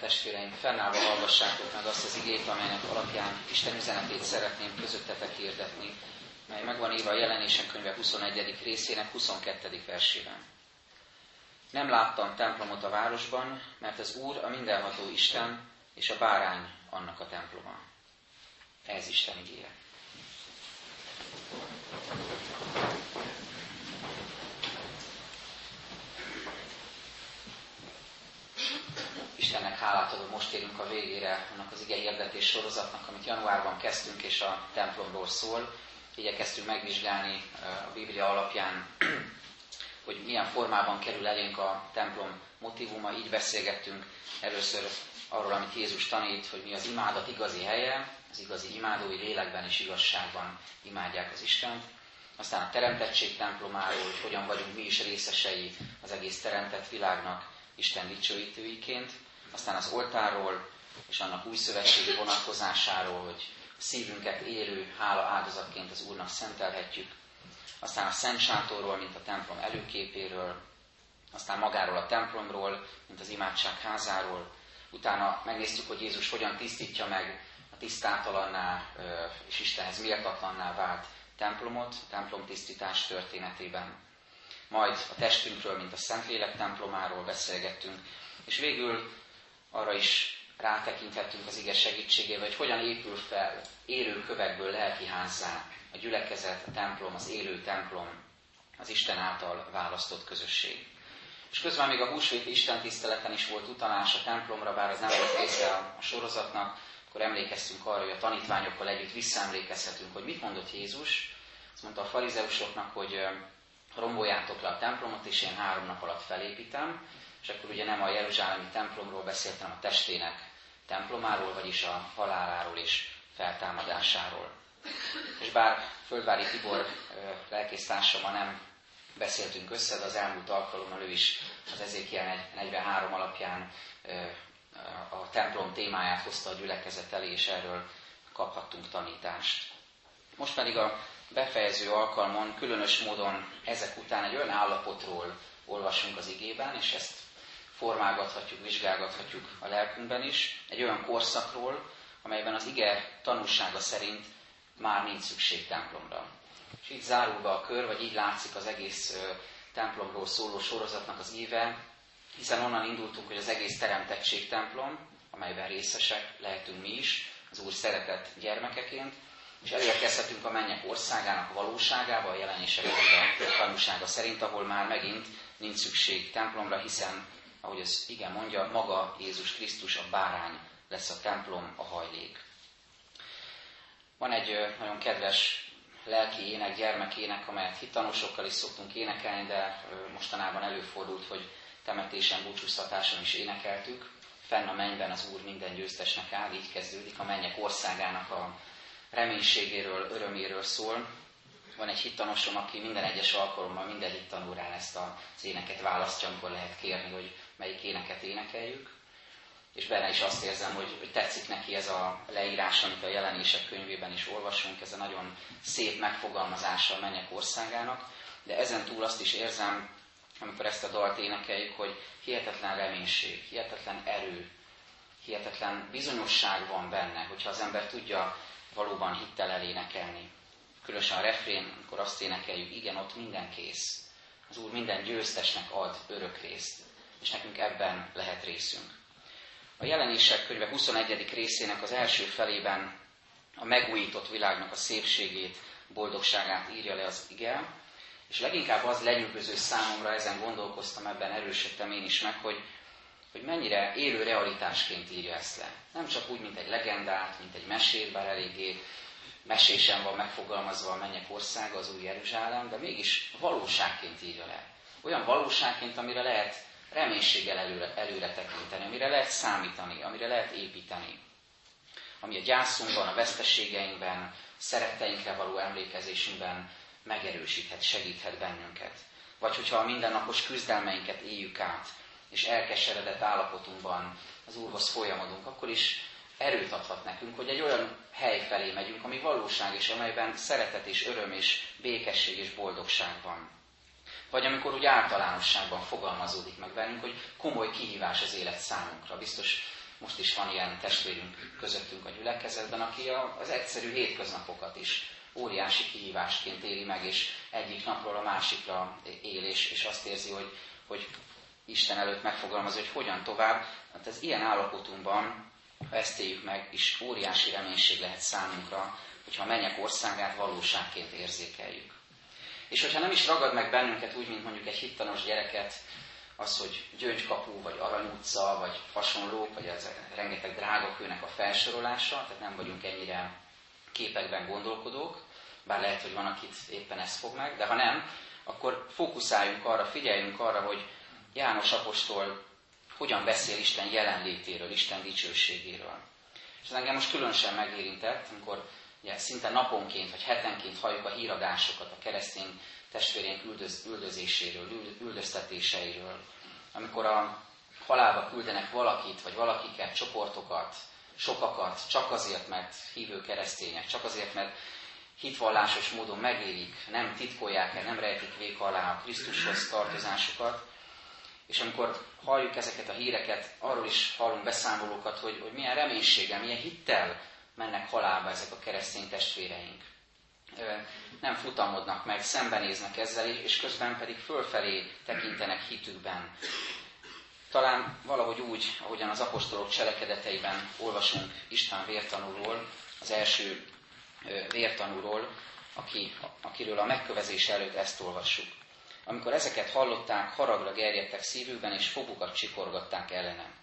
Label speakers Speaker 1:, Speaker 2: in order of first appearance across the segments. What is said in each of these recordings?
Speaker 1: Testvéreim, fennállva hallgassátok meg azt az igét, amelynek alapján Isten üzenetét szeretném közöttetek hirdetni, mely megvan írva a jelenések könyve 21. részének 22. versében. Nem láttam templomot a városban, mert az Úr a mindenható Isten, és a bárány annak a temploma. Ez Isten igéje. Istennek hálát adom, most érünk a végére annak az ige hirdetés sorozatnak, amit januárban kezdtünk, és a templomról szól. Igyekeztünk megvizsgálni a Biblia alapján, hogy milyen formában kerül elénk a templom motivuma. Így beszélgettünk először arról, amit Jézus tanít, hogy mi az imádat igazi helye, az igazi imádói lélekben és igazságban imádják az Istent. Aztán a teremtettség templomáról, hogy hogyan vagyunk mi is részesei az egész teremtett világnak Isten dicsőítőiként aztán az oltáról és annak új szövetségi vonatkozásáról, hogy szívünket élő hála áldozatként az Úrnak szentelhetjük, aztán a Szent Sátorról, mint a templom előképéről, aztán magáról a templomról, mint az imádság házáról, utána megnéztük, hogy Jézus hogyan tisztítja meg a tisztátalanná és Istenhez méltatlanná vált templomot, templom tisztítás történetében. Majd a testünkről, mint a Szentlélek templomáról beszélgettünk, és végül arra is rátekinthettünk az ige segítségével, hogy hogyan épül fel élő kövekből lelki házzá a gyülekezet, a templom, az élő templom, az Isten által választott közösség. És közben még a húsvéti Isten tiszteleten is volt utalás a templomra, bár az nem volt része a sorozatnak, akkor emlékeztünk arra, hogy a tanítványokkal együtt visszaemlékezhetünk, hogy mit mondott Jézus. Azt mondta a farizeusoknak, hogy romboljátok le a templomot, és én három nap alatt felépítem és akkor ugye nem a Jeruzsálemi templomról beszélt, hanem a testének templomáról, vagyis a haláláról és feltámadásáról. És bár Földvári Tibor lelkésztársammal nem beszéltünk össze, de az elmúlt alkalommal ő is az Ezékiel 43 alapján a templom témáját hozta a gyülekezet elé, és erről kaphattunk tanítást. Most pedig a befejező alkalmon különös módon ezek után egy olyan állapotról olvasunk az igében, és ezt formálgathatjuk, vizsgálgathatjuk a lelkünkben is, egy olyan korszakról, amelyben az ige tanúsága szerint már nincs szükség templomra. És így zárul be a kör, vagy így látszik az egész templomról szóló sorozatnak az íve, hiszen onnan indultunk, hogy az egész teremtettség templom, amelyben részesek lehetünk mi is, az Úr szeretett gyermekeként, és elérkezhetünk a mennyek országának valóságába, a jelenések a tanúsága szerint, ahol már megint nincs szükség templomra, hiszen ahogy az igen mondja, maga Jézus Krisztus a bárány lesz a templom, a hajlék. Van egy nagyon kedves lelki ének, gyermekének, amelyet hittanosokkal is szoktunk énekelni, de mostanában előfordult, hogy temetésen, búcsúztatáson is énekeltük. Fenn a mennyben az Úr minden győztesnek áll, így kezdődik, a mennyek országának a reménységéről, öröméről szól. Van egy hittanosom, aki minden egyes alkalommal, minden hittanórán ezt az éneket választja, amikor lehet kérni, hogy melyik éneket énekeljük, és benne is azt érzem, hogy, hogy tetszik neki ez a leírás, amit a jelenések könyvében is olvasunk, ez a nagyon szép megfogalmazása a mennyek országának, de ezen túl azt is érzem, amikor ezt a dalt énekeljük, hogy hihetetlen reménység, hihetetlen erő, hihetetlen bizonyosság van benne, hogyha az ember tudja valóban hittel elénekelni. Különösen a refrén, amikor azt énekeljük, igen, ott minden kész. Az Úr minden győztesnek ad örök részt és nekünk ebben lehet részünk. A jelenések könyve 21. részének az első felében a megújított világnak a szépségét, boldogságát írja le az ige, és leginkább az lenyűgöző számomra, ezen gondolkoztam, ebben erősödtem én is meg, hogy, hogy mennyire élő realitásként írja ezt le. Nem csak úgy, mint egy legendát, mint egy mesét, bár eléggé mesésen van megfogalmazva a mennyek országa, az új Jeruzsálem, de mégis valóságként írja le. Olyan valóságként, amire lehet reménységgel előre, előre tekinteni, amire lehet számítani, amire lehet építeni. Ami a gyászunkban, a veszteségeinkben, szeretteinkre való emlékezésünkben megerősíthet, segíthet bennünket. Vagy hogyha a mindennapos küzdelmeinket éljük át, és elkeseredett állapotunkban az Úrhoz folyamodunk, akkor is erőt adhat nekünk, hogy egy olyan hely felé megyünk, ami valóság, és amelyben szeretet és öröm és békesség és boldogság van. Vagy amikor úgy általánosságban fogalmazódik meg bennünk, hogy komoly kihívás az élet számunkra. Biztos most is van ilyen testvérünk közöttünk a gyülekezetben, aki az egyszerű hétköznapokat is óriási kihívásként éli meg, és egyik napról a másikra él, és, és azt érzi, hogy, hogy Isten előtt megfogalmaz, hogy hogyan tovább. Hát ez ilyen állapotunkban, ha ezt éljük meg, is óriási reménység lehet számunkra, hogyha a mennyek országát valóságként érzékeljük. És hogyha nem is ragad meg bennünket úgy, mint mondjuk egy hittanos gyereket, az, hogy gyöngykapu, vagy arany utca, vagy hasonlók, vagy ez rengeteg drága kőnek a felsorolása, tehát nem vagyunk ennyire képekben gondolkodók, bár lehet, hogy van, akit éppen ez fog meg, de ha nem, akkor fókuszáljunk arra, figyeljünk arra, hogy János apostol hogyan beszél Isten jelenlétéről, Isten dicsőségéről. És ez engem most különösen megérintett, amikor ugye, szinte naponként vagy hetenként halljuk a híradásokat a keresztény testvérénk üldöz, üldözéséről, üldöztetéseiről, amikor a halálba küldenek valakit, vagy valakiket, csoportokat, sokakat, csak azért, mert hívő keresztények, csak azért, mert hitvallásos módon megélik, nem titkolják el, nem rejtik vék alá a Krisztushoz tartozásukat. És amikor halljuk ezeket a híreket, arról is hallunk beszámolókat, hogy, hogy milyen reménységgel, milyen hittel mennek halálba ezek a keresztény testvéreink. Nem futamodnak meg, szembenéznek ezzel, és közben pedig fölfelé tekintenek hitükben. Talán valahogy úgy, ahogyan az apostolok cselekedeteiben olvasunk István vértanúról, az első vértanúról, aki, akiről a megkövezés előtt ezt olvassuk. Amikor ezeket hallották, haragra gerjedtek szívükben, és fogukat csikorgatták ellenem.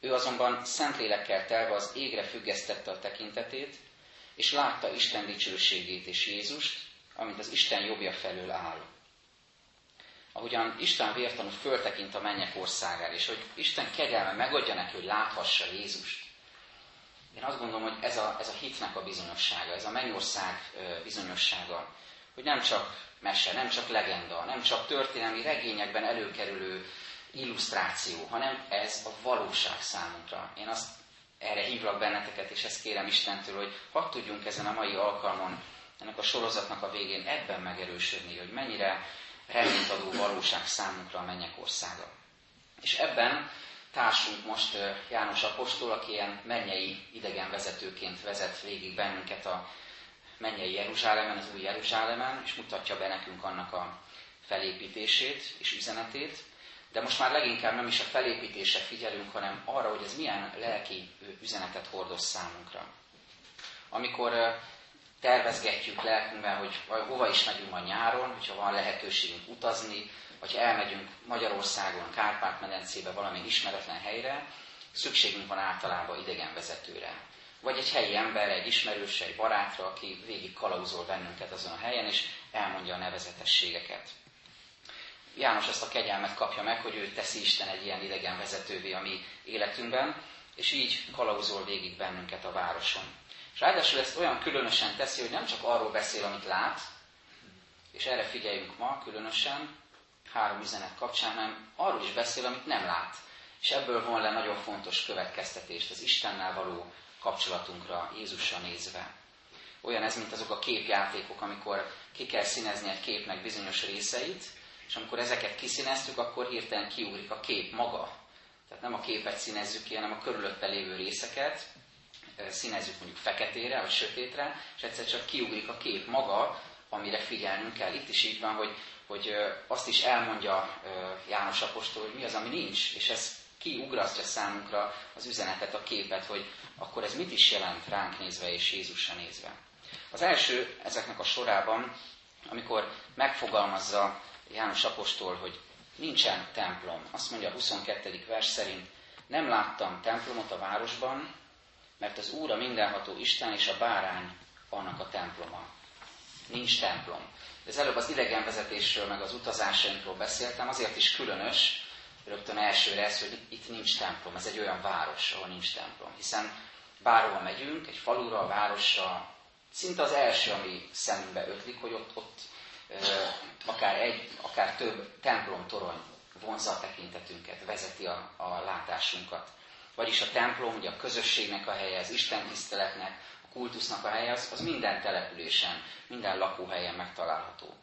Speaker 1: Ő azonban szentlélekkel telve az égre függesztette a tekintetét, és látta Isten dicsőségét és Jézust, amint az Isten jobbja felől áll. Ahogyan Isten vértanú föltekint a mennyek országára, és hogy Isten kegyelme megadja neki, hogy láthassa Jézust, én azt gondolom, hogy ez a, ez a hitnek a bizonyossága, ez a mennyország bizonyossága, hogy nem csak mese, nem csak legenda, nem csak történelmi regényekben előkerülő illusztráció, hanem ez a valóság számunkra. Én azt erre hívlak benneteket, és ezt kérem Istentől, hogy hadd tudjunk ezen a mai alkalmon, ennek a sorozatnak a végén ebben megerősödni, hogy mennyire reményt adó valóság számunkra a mennyek országa. És ebben társunk most János Apostol, aki ilyen mennyei idegenvezetőként vezet végig bennünket a mennyei Jeruzsálemen, az új Jeruzsálemen, és mutatja be nekünk annak a felépítését és üzenetét. De most már leginkább nem is a felépítése figyelünk, hanem arra, hogy ez milyen lelki üzenetet hordoz számunkra. Amikor tervezgetjük lelkünkben, hogy hova is megyünk a nyáron, hogyha van lehetőségünk utazni, vagy elmegyünk Magyarországon, Kárpát-medencébe valami ismeretlen helyre, szükségünk van általában idegenvezetőre. Vagy egy helyi ember, egy ismerős, egy barátra, aki végig kalauzol bennünket azon a helyen, és elmondja a nevezetességeket. János ezt a kegyelmet kapja meg, hogy ő teszi Isten egy ilyen idegenvezetővé a mi életünkben, és így kalauzol végig bennünket a városon. És ráadásul ezt olyan különösen teszi, hogy nem csak arról beszél, amit lát, és erre figyeljünk ma különösen, három üzenet kapcsán, hanem arról is beszél, amit nem lát. És ebből von le nagyon fontos következtetést az Istennel való kapcsolatunkra, Jézusra nézve. Olyan ez, mint azok a képjátékok, amikor ki kell színezni egy képnek bizonyos részeit, és amikor ezeket kiszíneztük, akkor hirtelen kiugrik a kép maga. Tehát nem a képet színezzük ki, hanem a körülötte lévő részeket, színezzük mondjuk feketére vagy sötétre, és egyszer csak kiugrik a kép maga, amire figyelnünk kell. Itt is így van, hogy hogy azt is elmondja János Apostol, hogy mi az, ami nincs, és ez kiugrasztja számunkra az üzenetet, a képet, hogy akkor ez mit is jelent ránk nézve és Jézusra nézve. Az első ezeknek a sorában, amikor megfogalmazza János Apostol, hogy nincsen templom. Azt mondja a 22. vers szerint, nem láttam templomot a városban, mert az Úr a mindenható Isten és a bárány annak a temploma. Nincs templom. Ez előbb az idegenvezetésről, meg az utazásainkról beszéltem, azért is különös, rögtön elsőre ez, hogy itt nincs templom. Ez egy olyan város, ahol nincs templom. Hiszen bárhova megyünk, egy falura, a városra, szinte az első, ami szemünkbe ötlik, hogy ott, ott akár egy, akár több templom torony vonza a tekintetünket, vezeti a, a látásunkat. Vagyis a templom, ugye a közösségnek a helye, az Isten tiszteletnek, kultusznak a helye, az, az minden településen, minden lakóhelyen megtalálható.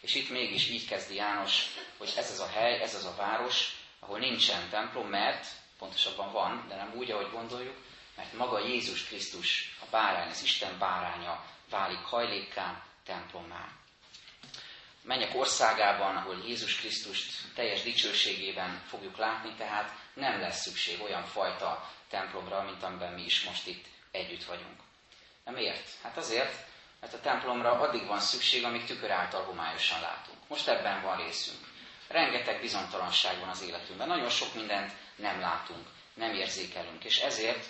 Speaker 1: És itt mégis így kezdi János, hogy ez az a hely, ez az a város, ahol nincsen templom, mert pontosabban van, de nem úgy, ahogy gondoljuk, mert maga Jézus Krisztus, a bárány, az Isten báránya válik hajlékká, templommá. Menjek országában, ahol Jézus Krisztust teljes dicsőségében fogjuk látni, tehát nem lesz szükség olyan fajta templomra, mint amiben mi is most itt együtt vagyunk. De miért? Hát azért, mert a templomra addig van szükség, amíg tükör által homályosan látunk. Most ebben van részünk. Rengeteg bizonytalanság van az életünkben. Nagyon sok mindent nem látunk, nem érzékelünk. És ezért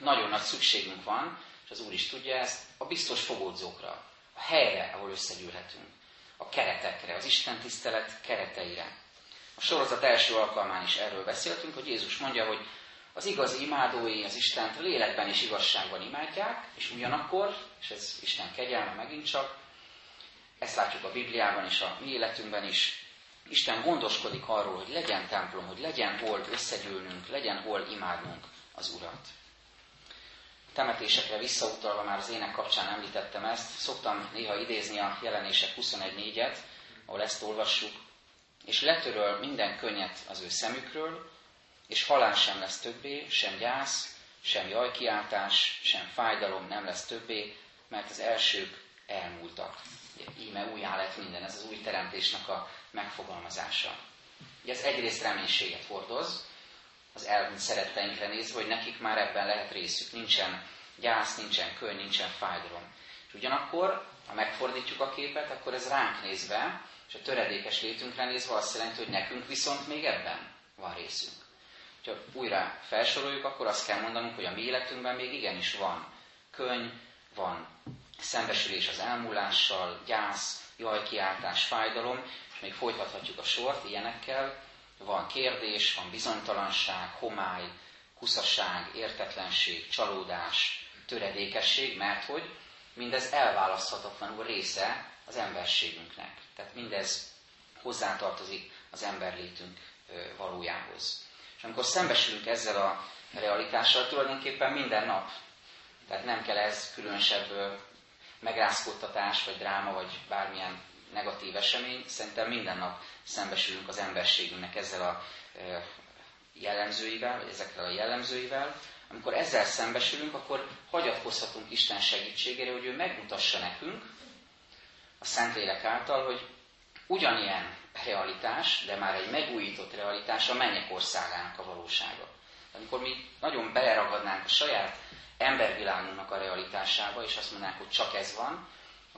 Speaker 1: nagyon nagy szükségünk van, és az Úr is tudja ezt, a biztos fogódzókra, a helyre, ahol összegyűlhetünk, a keretekre, az Isten tisztelet kereteire. A sorozat első alkalmán is erről beszéltünk, hogy Jézus mondja, hogy az igazi imádói az Istent lélekben és igazságban imádják, és ugyanakkor, és ez Isten kegyelme megint csak, ezt látjuk a Bibliában és a mi életünkben is, Isten gondoskodik arról, hogy legyen templom, hogy legyen hol összegyűlnünk, legyen hol imádnunk az Urat. Temetésekre visszautalva már az ének kapcsán említettem ezt, szoktam néha idézni a jelenések 21.4-et, ahol ezt olvassuk, és letöröl minden könnyet az ő szemükről, és halál sem lesz többé, sem gyász, sem jajkiáltás, sem fájdalom nem lesz többé, mert az elsők elmúltak. Íme újjá lett minden, ez az új teremtésnek a megfogalmazása. Ugye ez egyrészt reménységet hordoz, az elmúlt szeretteinkre nézve, hogy nekik már ebben lehet részük. Nincsen gyász, nincsen könny, nincsen fájdalom. És ugyanakkor, ha megfordítjuk a képet, akkor ez ránk nézve, és a töredékes létünkre nézve azt jelenti, hogy nekünk viszont még ebben van részünk. Ha újra felsoroljuk, akkor azt kell mondanunk, hogy a mi életünkben még igenis van könny, van szembesülés az elmúlással, gyász, jajkiáltás, fájdalom, és még folytathatjuk a sort ilyenekkel. Van kérdés, van bizonytalanság, homály, kuszasság, értetlenség, csalódás, töredékesség, mert hogy mindez elválaszthatatlanul része az emberségünknek. Tehát mindez hozzátartozik az emberlétünk valójához. És amikor szembesülünk ezzel a realitással, tulajdonképpen minden nap, tehát nem kell ez különösebb megrázkódtatás, vagy dráma, vagy bármilyen negatív esemény, szerintem minden nap szembesülünk az emberségünknek ezzel a jellemzőivel, vagy ezekkel a jellemzőivel. Amikor ezzel szembesülünk, akkor hagyatkozhatunk Isten segítségére, hogy ő megmutassa nekünk a Szentlélek által, hogy ugyanilyen realitás, de már egy megújított realitás a mennyek országának a valósága. Amikor mi nagyon beleragadnánk a saját embervilágunknak a realitásába, és azt mondanánk, hogy csak ez van,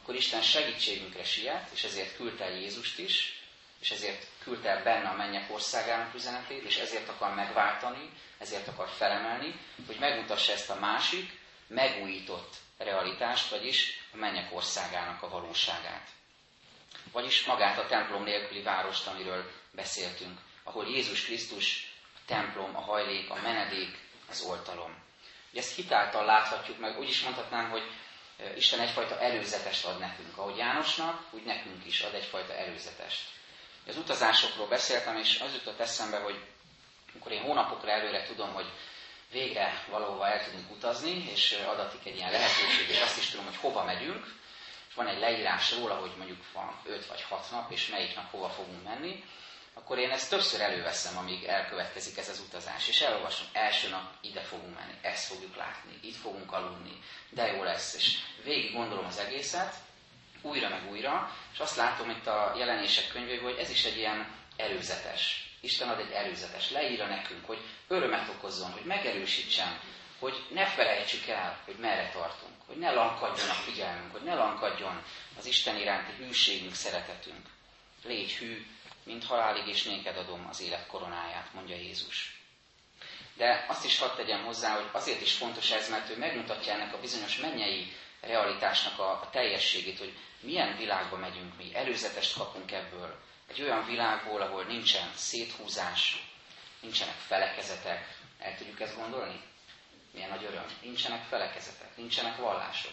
Speaker 1: akkor Isten segítségünkre siet, és ezért küldte el Jézust is, és ezért küldte el benne a mennyek országának üzenetét, és ezért akar megváltani, ezért akar felemelni, hogy megmutassa ezt a másik, megújított realitást, vagyis a mennyek országának a valóságát. Vagyis magát a templom nélküli várost, amiről beszéltünk, ahol Jézus Krisztus a templom, a hajlék, a menedék, az oltalom. Ugye ezt hitáltal láthatjuk meg, úgy is mondhatnám, hogy Isten egyfajta előzetest ad nekünk. Ahogy Jánosnak, úgy nekünk is ad egyfajta előzetest. Az utazásokról beszéltem, és az jutott eszembe, hogy amikor én hónapokra előre tudom, hogy végre valahova el tudunk utazni, és adatik egy ilyen lehetőség, és azt is tudom, hogy hova megyünk, és van egy leírás róla, hogy mondjuk van 5 vagy 6 nap, és melyik nap hova fogunk menni, akkor én ezt többször előveszem, amíg elkövetkezik ez az utazás. És elolvasom, első nap ide fogunk menni, ezt fogjuk látni, itt fogunk aludni, de jó lesz. És végig gondolom az egészet, újra meg újra, és azt látom itt a jelenések könyvében, hogy ez is egy ilyen előzetes. Isten ad egy előzetes, leírja nekünk, hogy örömet okozzon, hogy megerősítsen, hogy ne felejtsük el, hogy merre tartunk, hogy ne lankadjon a figyelmünk, hogy ne lankadjon az Isten iránti hűségünk, szeretetünk. Légy hű, mint halálig és néked adom az élet koronáját, mondja Jézus. De azt is hadd tegyem hozzá, hogy azért is fontos ez, mert ő megmutatja ennek a bizonyos mennyei realitásnak a, a teljességét, hogy milyen világba megyünk mi, előzetest kapunk ebből. Egy olyan világból, ahol nincsen széthúzás, nincsenek felekezetek. El tudjuk ezt gondolni? Milyen nagy öröm. Nincsenek felekezetek, nincsenek vallások.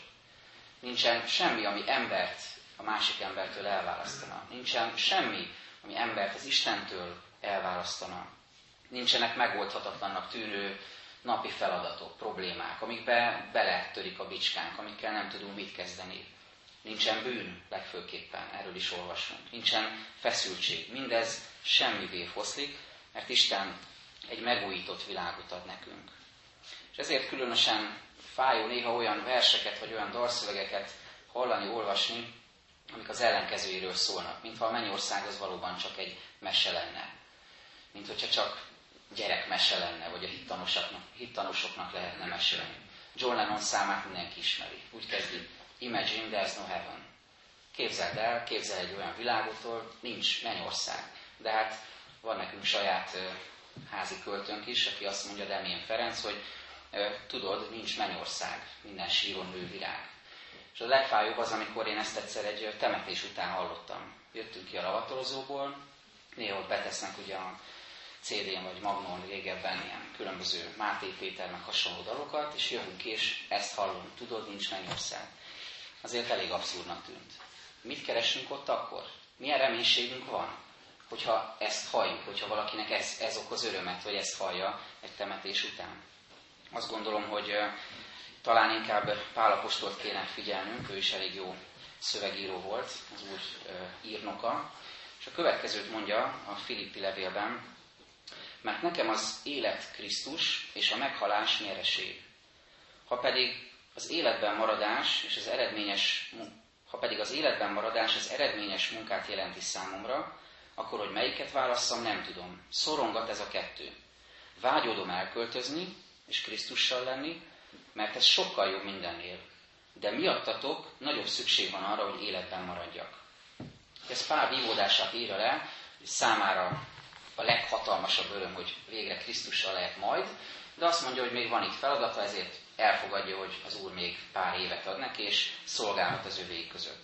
Speaker 1: Nincsen semmi, ami embert a másik embertől elválasztana. Nincsen semmi, ami embert az Istentől elválasztana. Nincsenek megoldhatatlannak tűnő napi feladatok, problémák, amikbe beletörik a bicskánk, amikkel nem tudunk mit kezdeni. Nincsen bűn legfőképpen, erről is olvasunk. Nincsen feszültség. Mindez semmivé foszlik, mert Isten egy megújított világot ad nekünk. És ezért különösen fájó néha olyan verseket, vagy olyan dalszövegeket hallani, olvasni, amik az ellenkezőjéről szólnak, mintha a mennyország az valóban csak egy mese lenne. Mint hogyha csak gyerekmese lenne, vagy a hittanosoknak, hittanosoknak lehetne mesélni. John Lennon számát mindenki ismeri. Úgy kezdi, Imagine there's no heaven. Képzeld el, képzelj egy olyan világotól, nincs mennyország. De hát van nekünk saját házi költőnk is, aki azt mondja, Demén Ferenc, hogy tudod, nincs mennyország, minden síron nő virág. És a legfájóbb az, amikor én ezt egyszer egy temetés után hallottam. Jöttünk ki a lavatorozóból, néha ott betesznek ugye a CD-n vagy Magnon régebben ilyen különböző Máté Péternek hasonló dalokat, és jövünk és ezt hallom, tudod, nincs mennyország. Azért elég abszurdnak tűnt. Mit keresünk ott akkor? Milyen reménységünk van? Hogyha ezt halljuk, hogyha valakinek ez, ez okoz örömet, vagy ezt hallja egy temetés után. Azt gondolom, hogy talán inkább Pálapostolt kéne figyelnünk, ő is elég jó szövegíró volt, az úr írnoka. És a következőt mondja a Filippi levélben, mert nekem az élet Krisztus és a meghalás nyereség. Ha pedig az életben maradás és az eredményes, ha pedig az életben maradás az eredményes munkát jelenti számomra, akkor hogy melyiket válasszam, nem tudom. Szorongat ez a kettő. Vágyódom elköltözni és Krisztussal lenni, mert ez sokkal jobb mindennél. De miattatok nagyobb szükség van arra, hogy életben maradjak. Ez Pál vívódását írja le, számára a leghatalmasabb öröm, hogy végre Krisztussal lehet majd, de azt mondja, hogy még van itt feladata, ezért elfogadja, hogy az Úr még pár évet ad neki, és szolgálhat az övék között.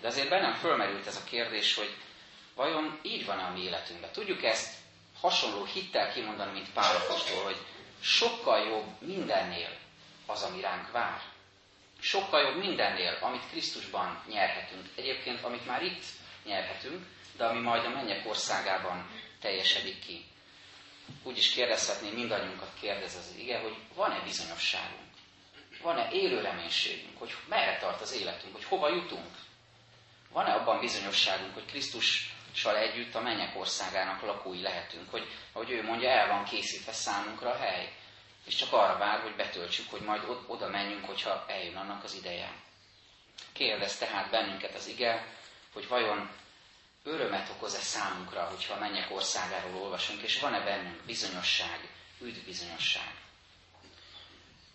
Speaker 1: De azért bennem fölmerült ez a kérdés, hogy vajon így van-e a mi életünkben? Tudjuk ezt hasonló hittel kimondani, mint Pál apostol, hogy sokkal jobb mindennél az, ami ránk vár. Sokkal jobb mindennél, amit Krisztusban nyerhetünk. Egyébként, amit már itt nyerhetünk, de ami majd a mennyek országában teljesedik ki. Úgy is kérdezhetném, mindannyiunkat kérdez az ige, hogy van-e bizonyosságunk? Van-e élő reménységünk, hogy merre tart az életünk, hogy hova jutunk? Van-e abban bizonyosságunk, hogy Krisztussal együtt a mennyek országának lakói lehetünk, hogy, ahogy ő mondja, el van készítve számunkra a hely, és csak arra vár, hogy betöltsük, hogy majd oda menjünk, hogyha eljön annak az ideje. Kérdez tehát bennünket az ige, hogy vajon örömet okoz-e számunkra, hogyha a mennyek országáról olvasunk, és van-e bennünk bizonyosság, üdvbizonyosság.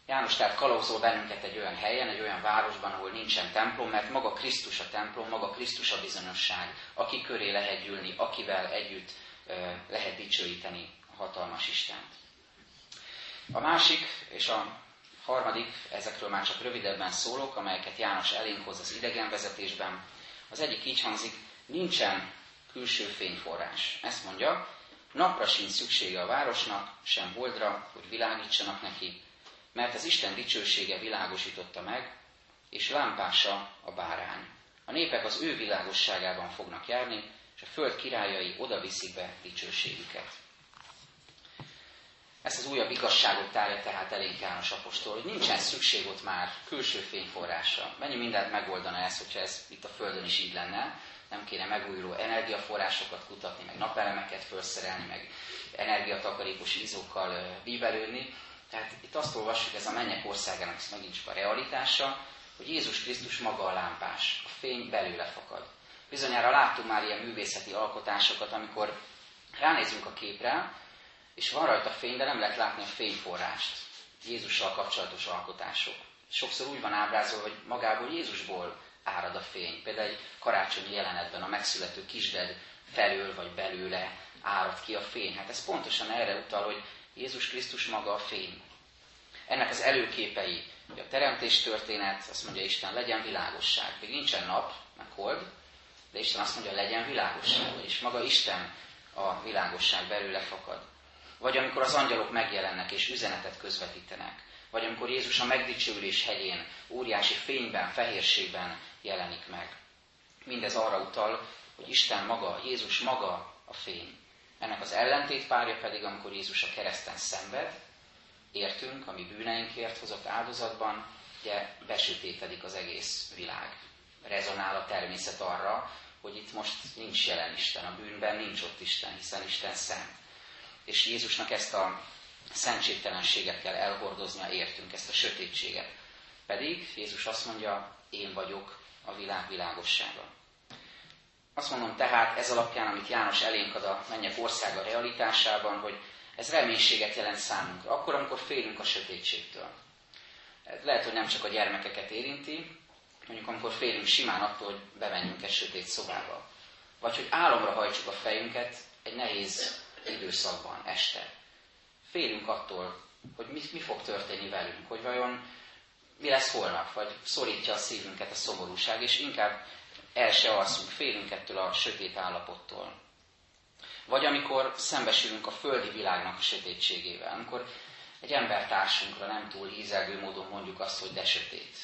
Speaker 1: János tehát kalauzol bennünket egy olyan helyen, egy olyan városban, ahol nincsen templom, mert maga Krisztus a templom, maga Krisztus a bizonyosság, aki köré lehet gyűlni, akivel együtt lehet dicsőíteni a hatalmas Istent. A másik és a harmadik, ezekről már csak rövidebben szólok, amelyeket János elénk az idegenvezetésben. Az egyik így hangzik, nincsen külső fényforrás. Ezt mondja, napra sincs szüksége a városnak, sem holdra, hogy világítsanak neki, mert az Isten dicsősége világosította meg, és lámpása a bárány. A népek az ő világosságában fognak járni, és a föld királyai oda viszik be dicsőségüket. Ezt az újabb igazságot tárja tehát elénk János apostol, hogy nincsen szükség ott már külső fényforrásra. Mennyi mindent megoldana ezt, hogyha ez itt a Földön is így lenne, nem kéne megújuló energiaforrásokat kutatni, meg napelemeket felszerelni, meg energiatakarékos ízókkal bíbelődni. Tehát itt azt olvassuk, ez a mennyek országának ez megint csak a realitása, hogy Jézus Krisztus maga a lámpás, a fény belőle fakad. Bizonyára láttunk már ilyen művészeti alkotásokat, amikor ránézünk a képre, és van rajta fény, de nem lehet látni a fényforrást. Jézussal kapcsolatos alkotások. Sokszor úgy van ábrázolva, hogy magából Jézusból árad a fény. Például egy karácsonyi jelenetben a megszülető kisded felől vagy belőle árad ki a fény. Hát ez pontosan erre utal, hogy Jézus Krisztus maga a fény. Ennek az előképei, hogy a teremtés történet, azt mondja Isten, legyen világosság. Még nincsen nap, meg hold, de Isten azt mondja, legyen világosság, és maga Isten a világosság belőle fakad. Vagy amikor az angyalok megjelennek és üzenetet közvetítenek. Vagy amikor Jézus a megdicsőülés hegyén óriási fényben, fehérségben jelenik meg. Mindez arra utal, hogy Isten maga, Jézus maga a fény. Ennek az ellentét párja pedig, amikor Jézus a kereszten szenved, értünk, ami bűneinkért hozott áldozatban, ugye besötétedik az egész világ. rezonál a természet arra, hogy itt most nincs jelen Isten, a bűnben nincs ott Isten, hiszen Isten szent. És Jézusnak ezt a szentségtelenséget kell elhordoznia, értünk ezt a sötétséget. Pedig Jézus azt mondja, én vagyok a világ világossága. Azt mondom tehát ez alapján, amit János elénk ad a mennyek országa realitásában, hogy ez reménységet jelent számunkra, akkor, amikor félünk a sötétségtől. Lehet, hogy nem csak a gyermekeket érinti, mondjuk amikor félünk simán attól, hogy bemenjünk egy sötét szobába. Vagy hogy álomra hajtsuk a fejünket egy nehéz időszakban, este. Félünk attól, hogy mi, mi fog történni velünk, hogy vajon mi lesz holnap, vagy szorítja a szívünket a szomorúság, és inkább el se alszunk, félünk ettől a sötét állapottól. Vagy amikor szembesülünk a földi világnak a sötétségével, amikor egy embertársunkra nem túl hízelgő módon mondjuk azt, hogy de sötét.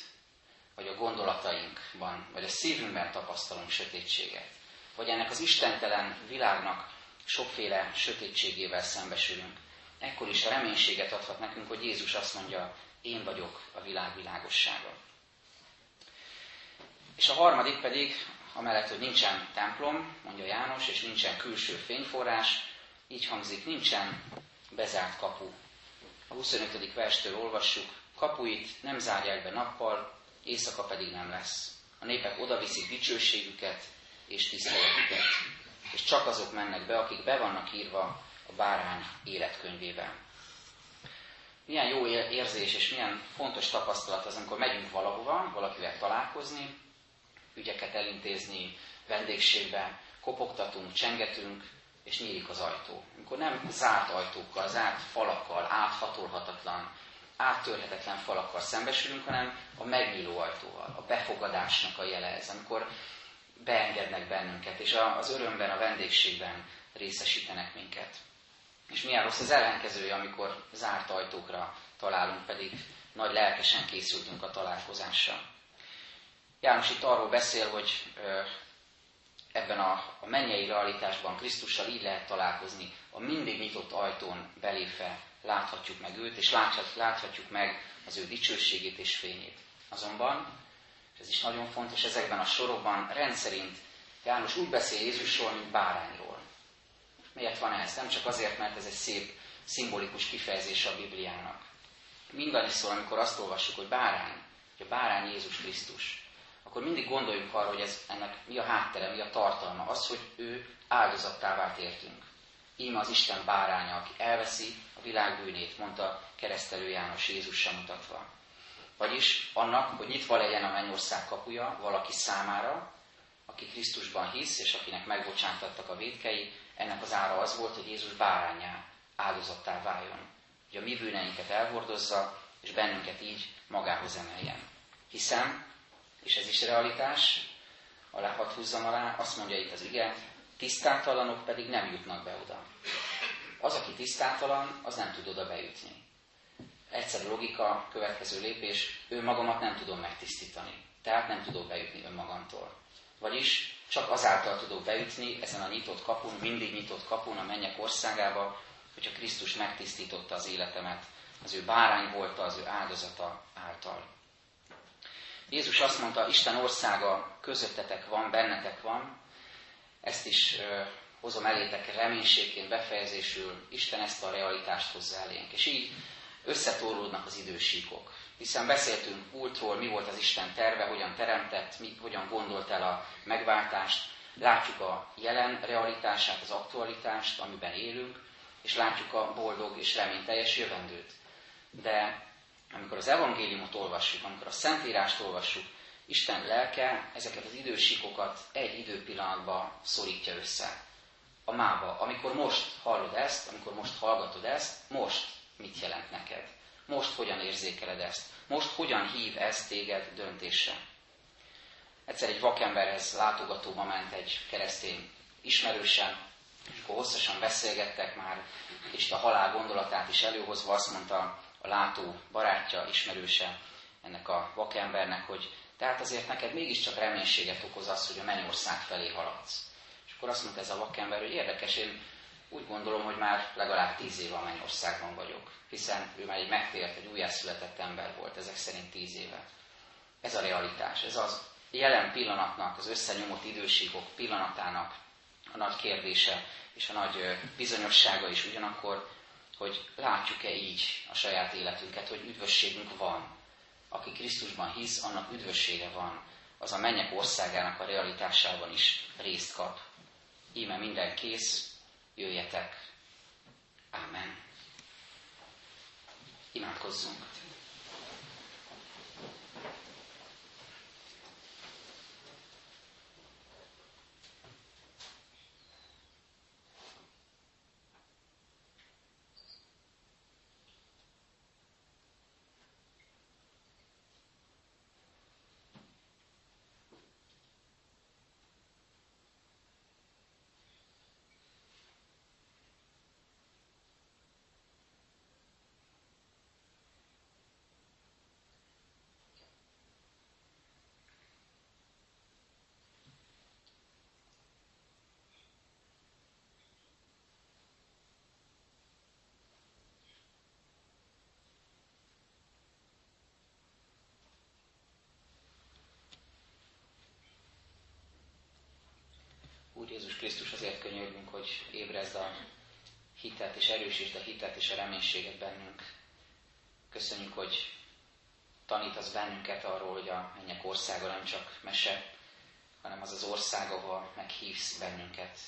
Speaker 1: Vagy a gondolatainkban, vagy a szívünkben tapasztalunk sötétséget. Vagy ennek az istentelen világnak sokféle sötétségével szembesülünk. Ekkor is a reménységet adhat nekünk, hogy Jézus azt mondja, én vagyok a világ világossága. És a harmadik pedig, amellett, hogy nincsen templom, mondja János, és nincsen külső fényforrás, így hangzik, nincsen bezárt kapu. A 25. verstől olvassuk, kapuit nem zárják be nappal, éjszaka pedig nem lesz. A népek odaviszik dicsőségüket és tiszteletüket, és csak azok mennek be, akik be vannak írva a bárány életkönyvében milyen jó érzés és milyen fontos tapasztalat az, amikor megyünk valahova, valakivel találkozni, ügyeket elintézni, vendégségbe, kopogtatunk, csengetünk, és nyílik az ajtó. Amikor nem zárt ajtókkal, zárt falakkal, áthatolhatatlan, áttörhetetlen falakkal szembesülünk, hanem a megnyíló ajtóval, a befogadásnak a jele ez, amikor beengednek bennünket, és az örömben, a vendégségben részesítenek minket. És milyen rossz az ellenkezője, amikor zárt ajtókra találunk, pedig nagy lelkesen készültünk a találkozásra. János itt arról beszél, hogy ebben a, a mennyei realitásban Krisztussal így lehet találkozni, a mindig nyitott ajtón belépve láthatjuk meg őt, és láthat, láthatjuk meg az ő dicsőségét és fényét. Azonban, ez is nagyon fontos, ezekben a sorokban rendszerint János úgy beszél Jézusról, mint bárányról. Miért van ez? Nem csak azért, mert ez egy szép, szimbolikus kifejezés a Bibliának. Mindannyiszor, amikor azt olvassuk, hogy bárány, hogy a bárány Jézus Krisztus, akkor mindig gondoljunk arra, hogy ez, ennek mi a háttere, mi a tartalma. Az, hogy ő áldozattá vált értünk. Íme az Isten báránya, aki elveszi a világ bűnét, mondta keresztelő János Jézusra mutatva. Vagyis annak, hogy nyitva legyen a mennyország kapuja valaki számára, aki Krisztusban hisz, és akinek megbocsátattak a védkei, ennek az ára az volt, hogy Jézus bárányá áldozattá váljon. Hogy a mi bűneinket elhordozza, és bennünket így magához emeljen. Hiszen, és ez is realitás, alá hat húzzam alá, azt mondja itt az ige, tisztátalanok pedig nem jutnak be oda. Az, aki tisztátalan, az nem tud oda bejutni. Egyszerű logika, következő lépés, ő magamat nem tudom megtisztítani. Tehát nem tudok bejutni önmagamtól. Vagyis csak azáltal tudok beütni ezen a nyitott kapun, mindig nyitott kapun a mennyek országába, hogyha Krisztus megtisztította az életemet, az ő bárány volt az ő áldozata által. Jézus azt mondta, Isten országa közöttetek van, bennetek van, ezt is hozom elétek reménységként befejezésül, Isten ezt a realitást hozza elénk. És így összetorlódnak az idősíkok hiszen beszéltünk múltról, mi volt az Isten terve, hogyan teremtett, mi, hogyan gondolt el a megváltást, látjuk a jelen realitását, az aktualitást, amiben élünk, és látjuk a boldog és reményteljes jövendőt. De amikor az evangéliumot olvassuk, amikor a Szentírást olvassuk, Isten lelke ezeket az idősíkokat egy időpillanatban szorítja össze. A mába. Amikor most hallod ezt, amikor most hallgatod ezt, most mit jelent neked? Most hogyan érzékeled ezt? Most hogyan hív ez téged döntésre? Egyszer egy vakemberhez látogatóba ment egy keresztény ismerősen, és akkor hosszasan beszélgettek már, és a halál gondolatát is előhozva azt mondta a látó barátja, ismerőse ennek a vakembernek, hogy tehát azért neked mégiscsak reménységet okoz az, hogy a mennyország felé haladsz. És akkor azt mondta ez a vakember, hogy érdekes, én úgy gondolom, hogy már legalább tíz éve a mennyországban vagyok, hiszen ő már egy megtért, egy újjászületett ember volt, ezek szerint tíz éve. Ez a realitás, ez az, jelen pillanatnak, az összenyomott időségok pillanatának a nagy kérdése és a nagy bizonyossága is ugyanakkor, hogy látjuk-e így a saját életünket, hogy üdvösségünk van. Aki Krisztusban hisz, annak üdvössége van. Az a mennyek országának a realitásában is részt kap. Íme minden kész, jöjjetek. Amen. Imádkozzunk. Úr Jézus Krisztus, azért könyörgünk, hogy ébrezd a hitet, és erősítsd a hitet és a reménységet bennünk. Köszönjük, hogy tanítasz bennünket arról, hogy a mennyek országa nem csak mese, hanem az az ország, ahol meghívsz bennünket,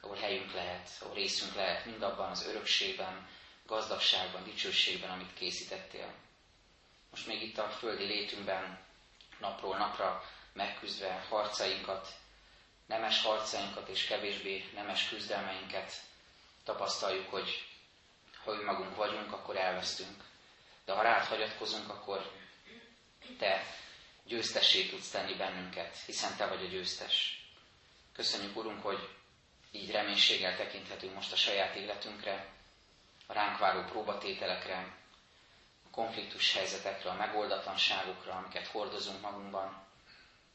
Speaker 1: ahol helyünk lehet, ahol részünk lehet mindabban az örökségben, gazdagságban, dicsőségben, amit készítettél. Most még itt a földi létünkben napról napra megküzdve harcainkat, nemes harcainkat és kevésbé nemes küzdelmeinket tapasztaljuk, hogy ha önmagunk vagyunk, akkor elvesztünk. De ha rád hagyatkozunk, akkor te győztessé tudsz tenni bennünket, hiszen te vagy a győztes. Köszönjük, Urunk, hogy így reménységgel tekinthetünk most a saját életünkre, a ránk váró próbatételekre, a konfliktus helyzetekre, a megoldatlanságokra, amiket hordozunk magunkban,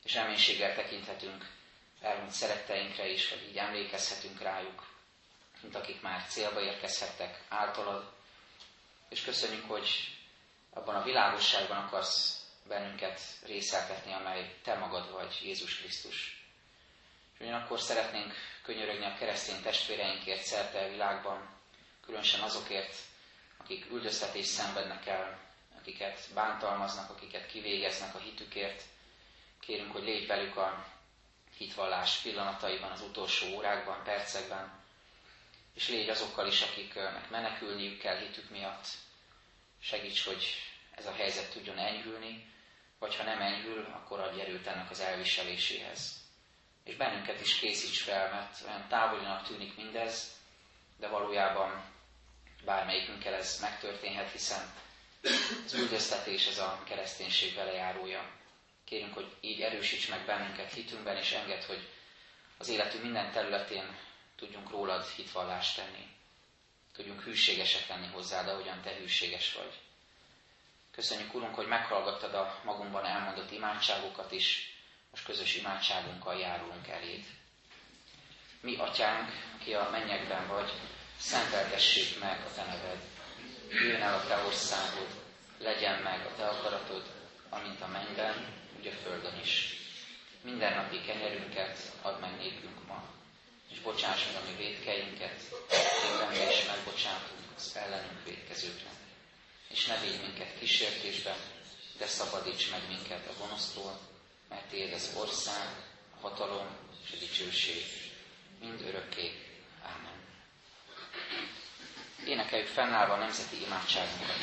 Speaker 1: és reménységgel tekinthetünk elmúlt szeretteinkre is, hogy így emlékezhetünk rájuk, mint akik már célba érkezhettek általad, és köszönjük, hogy abban a világosságban akarsz bennünket részeltetni, amely Te magad vagy, Jézus Krisztus. És ugyanakkor szeretnénk könyörögni a keresztény testvéreinkért szerte a világban, különösen azokért, akik üldöztetést szenvednek el, akiket bántalmaznak, akiket kivégeznek a hitükért. Kérünk, hogy légy velük a hitvallás pillanataiban, az utolsó órákban, percekben, és légy azokkal is, akiknek menekülniük kell hitük miatt. Segíts, hogy ez a helyzet tudjon enyhülni, vagy ha nem enyhül, akkor adj erőt ennek az elviseléséhez. És bennünket is készíts fel, mert olyan távolinak tűnik mindez, de valójában bármelyikünkkel ez megtörténhet, hiszen az üldöztetés ez a kereszténység velejárója. Kérünk, hogy így erősíts meg bennünket hitünkben, és enged, hogy az életünk minden területén tudjunk rólad hitvallást tenni. Tudjunk hűségesek lenni hozzád, ahogyan te hűséges vagy. Köszönjük, Urunk, hogy meghallgattad a magunkban elmondott imádságokat is, most közös imádságunkkal járulunk eléd. Mi, Atyánk, aki a mennyekben vagy, szenteltessék meg a Te neved. Jöjjön el a Te országod, legyen meg a Te akaratod, amint a mennyben, úgy a földön is. Minden napi kenyerünket add meg nékünk ma, és bocsáss meg a mi védkeinket, éppen is megbocsátunk az ellenünk védkezőknek. És ne védj minket kísértésbe, de szabadíts meg minket a gonosztól, mert Tiéd az ország, a hatalom és a dicsőség, mind örökké. Ámen. Énekeljük fennállva a nemzeti imádságunkat.